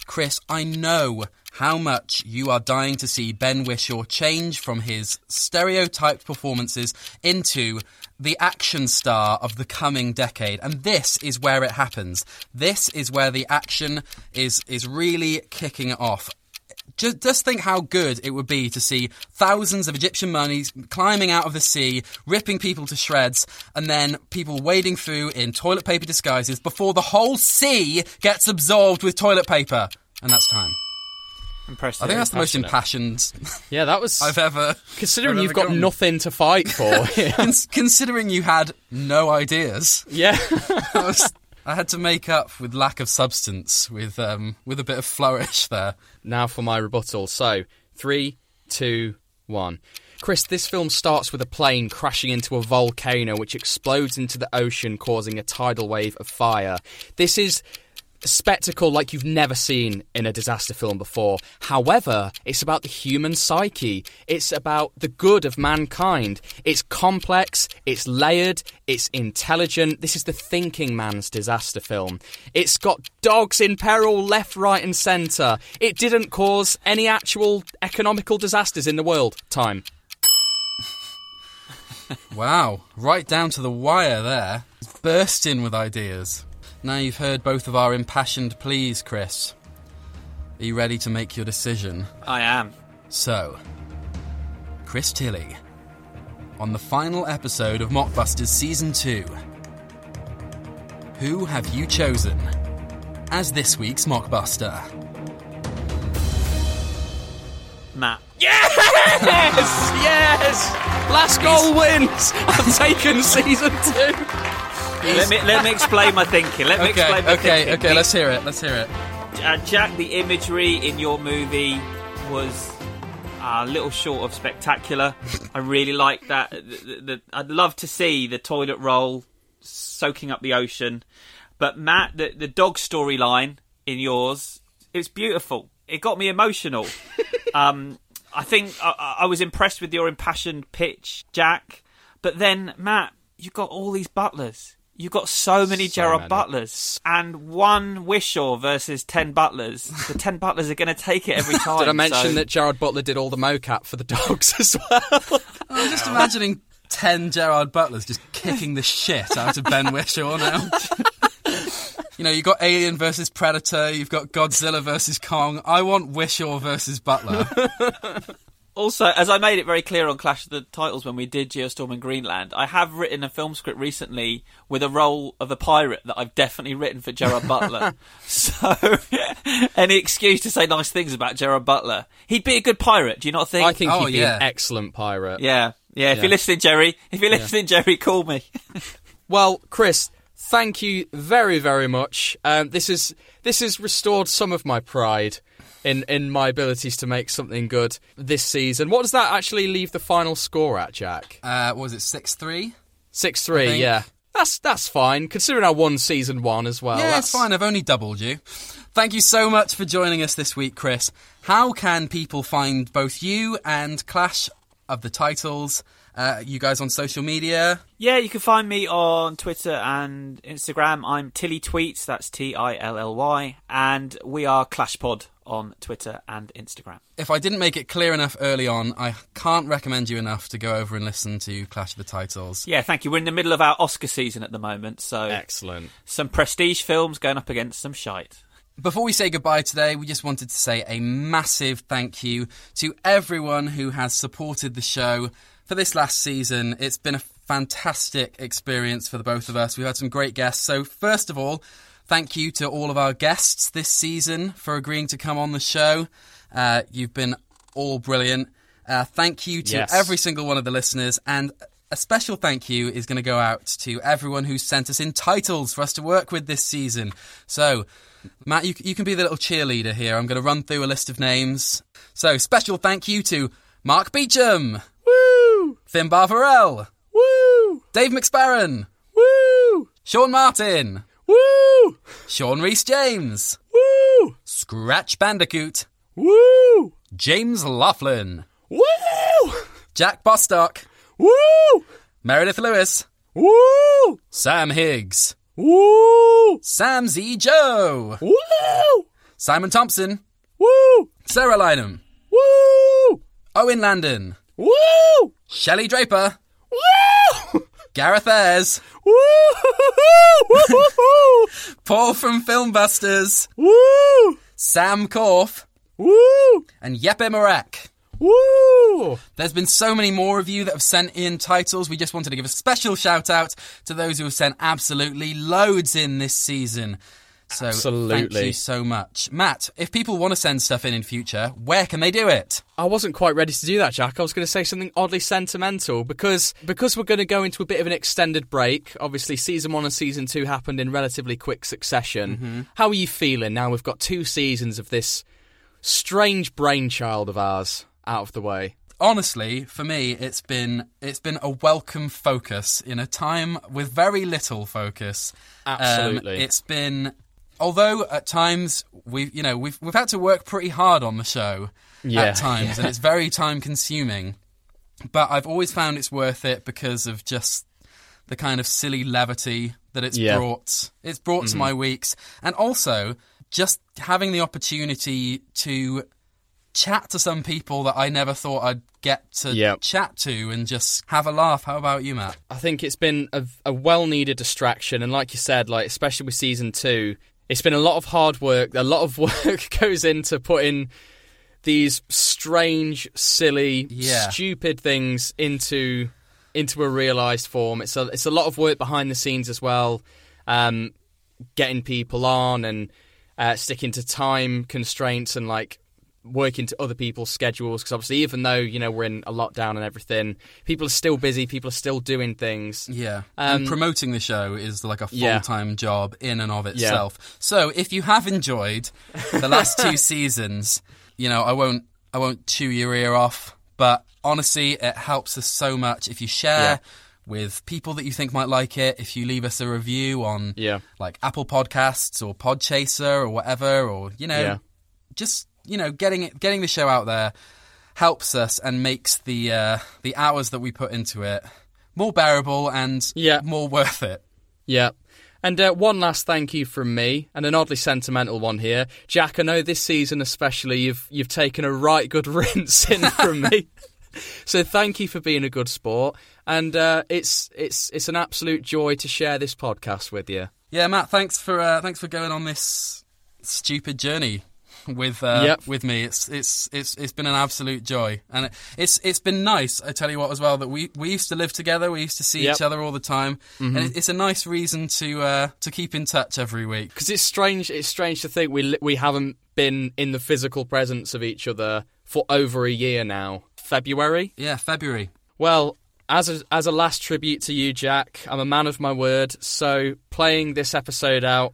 Chris, I know how much you are dying to see Ben Whishaw change from his stereotyped performances into the action star of the coming decade. And this is where it happens. This is where the action is is really kicking off. Just, just think how good it would be to see thousands of Egyptian mummies climbing out of the sea, ripping people to shreds, and then people wading through in toilet paper disguises before the whole sea gets absorbed with toilet paper. And that's time. Impressive. I think that's the most impassioned Yeah, that was. I've ever. Considering I've you've ever got gone. nothing to fight for. Cons- considering you had no ideas. Yeah. I, was- I had to make up with lack of substance with um, with a bit of flourish there. Now for my rebuttal. So, three, two, one. Chris, this film starts with a plane crashing into a volcano which explodes into the ocean, causing a tidal wave of fire. This is spectacle like you've never seen in a disaster film before. However, it's about the human psyche. It's about the good of mankind. It's complex, it's layered, it's intelligent. This is the thinking man's disaster film. It's got dogs in peril left, right, and centre. It didn't cause any actual economical disasters in the world. Time. Wow, right down to the wire there. Bursting with ideas. Now you've heard both of our impassioned pleas, Chris. Are you ready to make your decision? I am. So, Chris Tilly, on the final episode of Mockbusters Season 2, who have you chosen as this week's Mockbuster? Matt. Yes! Yes! Last goal wins! I've taken season two. Let me let me explain my thinking. Let me Okay, explain my okay, thinking. okay, okay, let's hear it, let's hear it. uh, Jack, the imagery in your movie was a little short of spectacular. I really like that. The, the, the, I'd love to see the toilet roll soaking up the ocean. But Matt, the, the dog storyline in yours, it's beautiful. It got me emotional. um, I think I, I was impressed with your impassioned pitch, Jack. But then, Matt, you got all these butlers. You got so many So Gerard many. Butlers and one Whishaw versus ten Butlers. The ten Butlers are going to take it every time. Did I mention so- that Gerard Butler did all the mocap for the dogs as well? I'm just imagining 10 Gerard Butlers just kicking the shit out of Ben Whishaw now. you know, you've got Alien versus Predator, you've got Godzilla versus Kong. I want Whishaw versus Butler. Also, as I made it very clear on Clash of the Titles when we did Geostorm in Greenland, I have written a film script recently with a role of a pirate that I've definitely written for Gerard Butler. so, any excuse to say nice things about Gerard Butler. He'd be a good pirate, do you not think? I think he'd be an excellent pirate. Yeah, yeah. If Yeah. you're listening, Jerry, if you're Yeah. listening, Jerry, call me. Well, Chris, thank you very, very much. Um, this is this has restored some of my pride in in my abilities to make something good this season. What does that actually leave the final score at, Jack? Uh, what was it, 6 3? Six three. Yeah, that's that's fine considering I won season one as well. yeah, that's it's fine. I've only doubled you. Thank you so much for joining us this week, Chris. How can people find both you and Clash of the Titles? Uh, you guys on social media? Yeah, you can find me on Twitter and Instagram. I'm Tilly Tweets, that's T I L L Y, and we are ClashPod on Twitter and Instagram. If I didn't make it clear enough early on, I can't recommend you enough to go over and listen to Clash of the Titles. Yeah, thank you. We're in the middle of our Oscar season at the moment, so Excellent. some prestige films going up against some shite. Before we say goodbye today, we just wanted to say a massive thank you to everyone who has supported the show for this last season. It's been a fantastic experience for the both of us. We've had some great guests. So, first of all, thank you to all of our guests this season for agreeing to come on the show. Uh, you've been all brilliant. Uh, thank you to Yes. every single one of the listeners. And a special thank you is going to go out to everyone who sent us in titles for us to work with this season. So, Matt, you, you can be the little cheerleader here. I'm going to run through a list of names. So, special thank you to Mark Beecham. Woo! Finn Barvarell. Woo! Dave McSparron. Woo! Sean Martin. Woo! Sean Reese James. Woo! Scratch Bandicoot. Woo! James Laughlin. Woo! Jack Bostock. Woo! Meredith Lewis. Woo! Sam Higgs. Woo! Sam Z. Joe. Woo! Simon Thompson. Woo! Sarah Lynham. Woo! Owen Landon. Woo! Shelley Draper. Woo! Gareth Ayres. Paul from Filmbusters. Woo! Sam Korf. Woo! And Yeppe. Woo! There's been so many more of you that have sent in titles. We just wanted to give a special shout out to those who have sent absolutely loads in this season. So thank Absolutely. you so much. Matt, if people want to send stuff in in future, where can they do it? I wasn't quite ready to do that, Jack. I was going to say something oddly sentimental because because we're going to go into a bit of an extended break. Obviously, season one and season two happened in relatively quick succession. Mm-hmm. How are you feeling now? We've got two seasons of this strange brainchild of ours out of the way. honestly, for me, it's been it's been a welcome focus in a time with very little focus. Um, Absolutely. it's been, although at times we, you know, we've we've had to work pretty hard on the show Yeah, at times, yeah. and it's very time consuming. But I've always found it's worth it because of just the kind of silly levity that it's Yeah. brought. It's brought to Mhm. my weeks, and also just having the opportunity to chat to some people that I never thought I'd get to Yep. chat to and just have a laugh. How about you, Matt? I think it's been a, a well needed distraction, and like you said, like especially with season two, it's been a lot of hard work. A lot of work goes into putting these strange, silly, Yeah. stupid things into into a realized form. It's a it's a lot of work behind the scenes as well, um, getting people on and uh, sticking to time constraints and like working to other people's schedules because obviously even though you know we're in a lockdown and everything people are still busy people are still doing things Yeah. Um, and promoting the show is like a full Yeah. time job in and of Yeah. itself. So if you have enjoyed the last two seasons, you know, I won't I won't chew your ear off, but honestly it helps us so much if you share Yeah. with people that you think might like it, if you leave us a review on Yeah. like Apple Podcasts or Podchaser or whatever, or you know Yeah. just you know getting it getting the show out there helps us and makes the uh, the hours that we put into it more bearable and Yeah. more worth it. Yeah. And uh, one last thank you from me, and an oddly sentimental one here, Jack. I know this season especially, you've you've taken a right good rinse in from me. So thank you for being a good sport, and uh, it's it's it's an absolute joy to share this podcast with you. Yeah, Matt, thanks for uh, thanks for going on this stupid journey with uh, Yep. with me. It's it's it's it's been an absolute joy, and it, it's it's been nice. I tell you what, as well, that we we used to live together. We used to see Yep. each other all the time, Mhm. and it's a nice reason to uh, to keep in touch every week. Because it's strange. It's strange to think we we haven't been in the physical presence of each other for over a year now. February. Yeah, February. Well, as a, as a last tribute to you, Jack, I'm a man of my word. So playing this episode out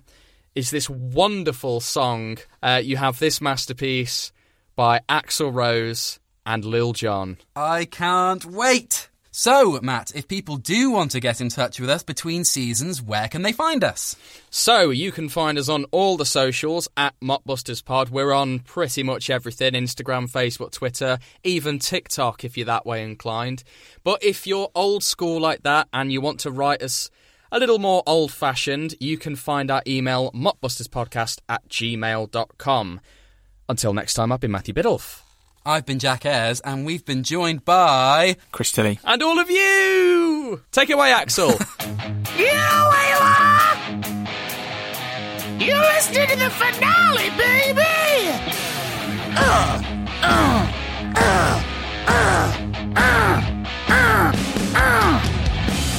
is this wonderful song. Uh, you have this masterpiece by Axl Rose and Lil Jon. I can't wait. So, Matt, if people do want to get in touch with us between seasons, where can they find us? So you can find us on all the socials at MockbustersPod. We're on pretty much everything Instagram, Facebook, Twitter, even TikTok if you're that way inclined. But if you're old school like that and you want to write us a little more old fashioned, you can find our email mockbusterspodcast at gmail.com. Until next time, I've been Matthew Biddulph. I've been Jack Ayres, and we've been joined by Chris Tilly. And all of you! Take it away, Axl. You, Ayla! You're listening to the finale, baby! Uh, uh, uh, uh, uh, uh, uh.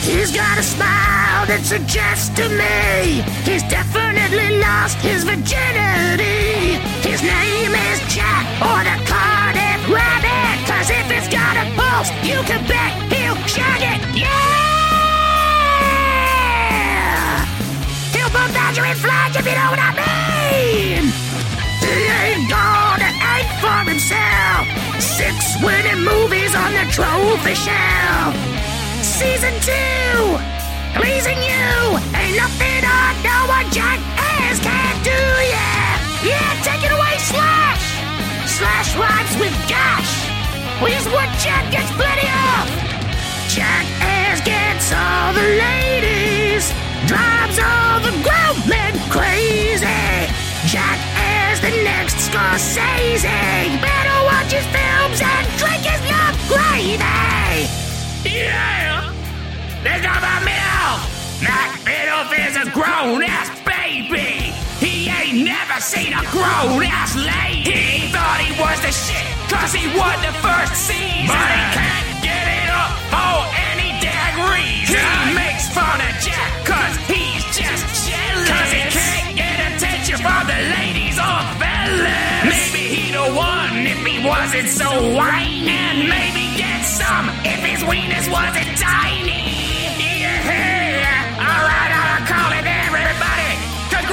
He's got a smile that suggests to me he's definitely lost his virginity. His name is Jack or the Cardiff Rabbit. Cause if it's got a pulse, you can bet he'll shag it. Yeah! He'll bump Badger and Flash if you know what I mean! He ain't gonna ache for himself. Six winning movies on the trophy shelf. Season two, pleasing you. Ain't nothing I know what Jack Ayres can't do, yeah. Yeah, take it away, Slash. Slash rhymes with Gash, which what Jack gets plenty of. Jack Ayres gets all the ladies, drives all the grown men crazy. Jack Ayres, the next Scorsese. Better watch his films and drink his love gravy. Yeah! Think about milk! Biddulph is a grown ass baby! He ain't never seen a grown ass lady! He thought he was the shit, cause he won the first season! But he can't get it up for any damn reason! He makes fun of Jack, cause he's just jealous! Cause he can't get attention from the ladies or fellas! Maybe he'd have won if he wasn't so whiny! And maybe get some if his weenus wasn't tiny!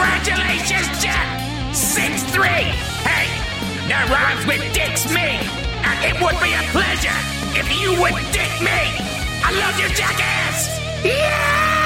Congratulations, Jack! 6-3! Hey, that rhymes with dicks me! And it would be a pleasure if you would dick me! I love you, jackass! Yeah!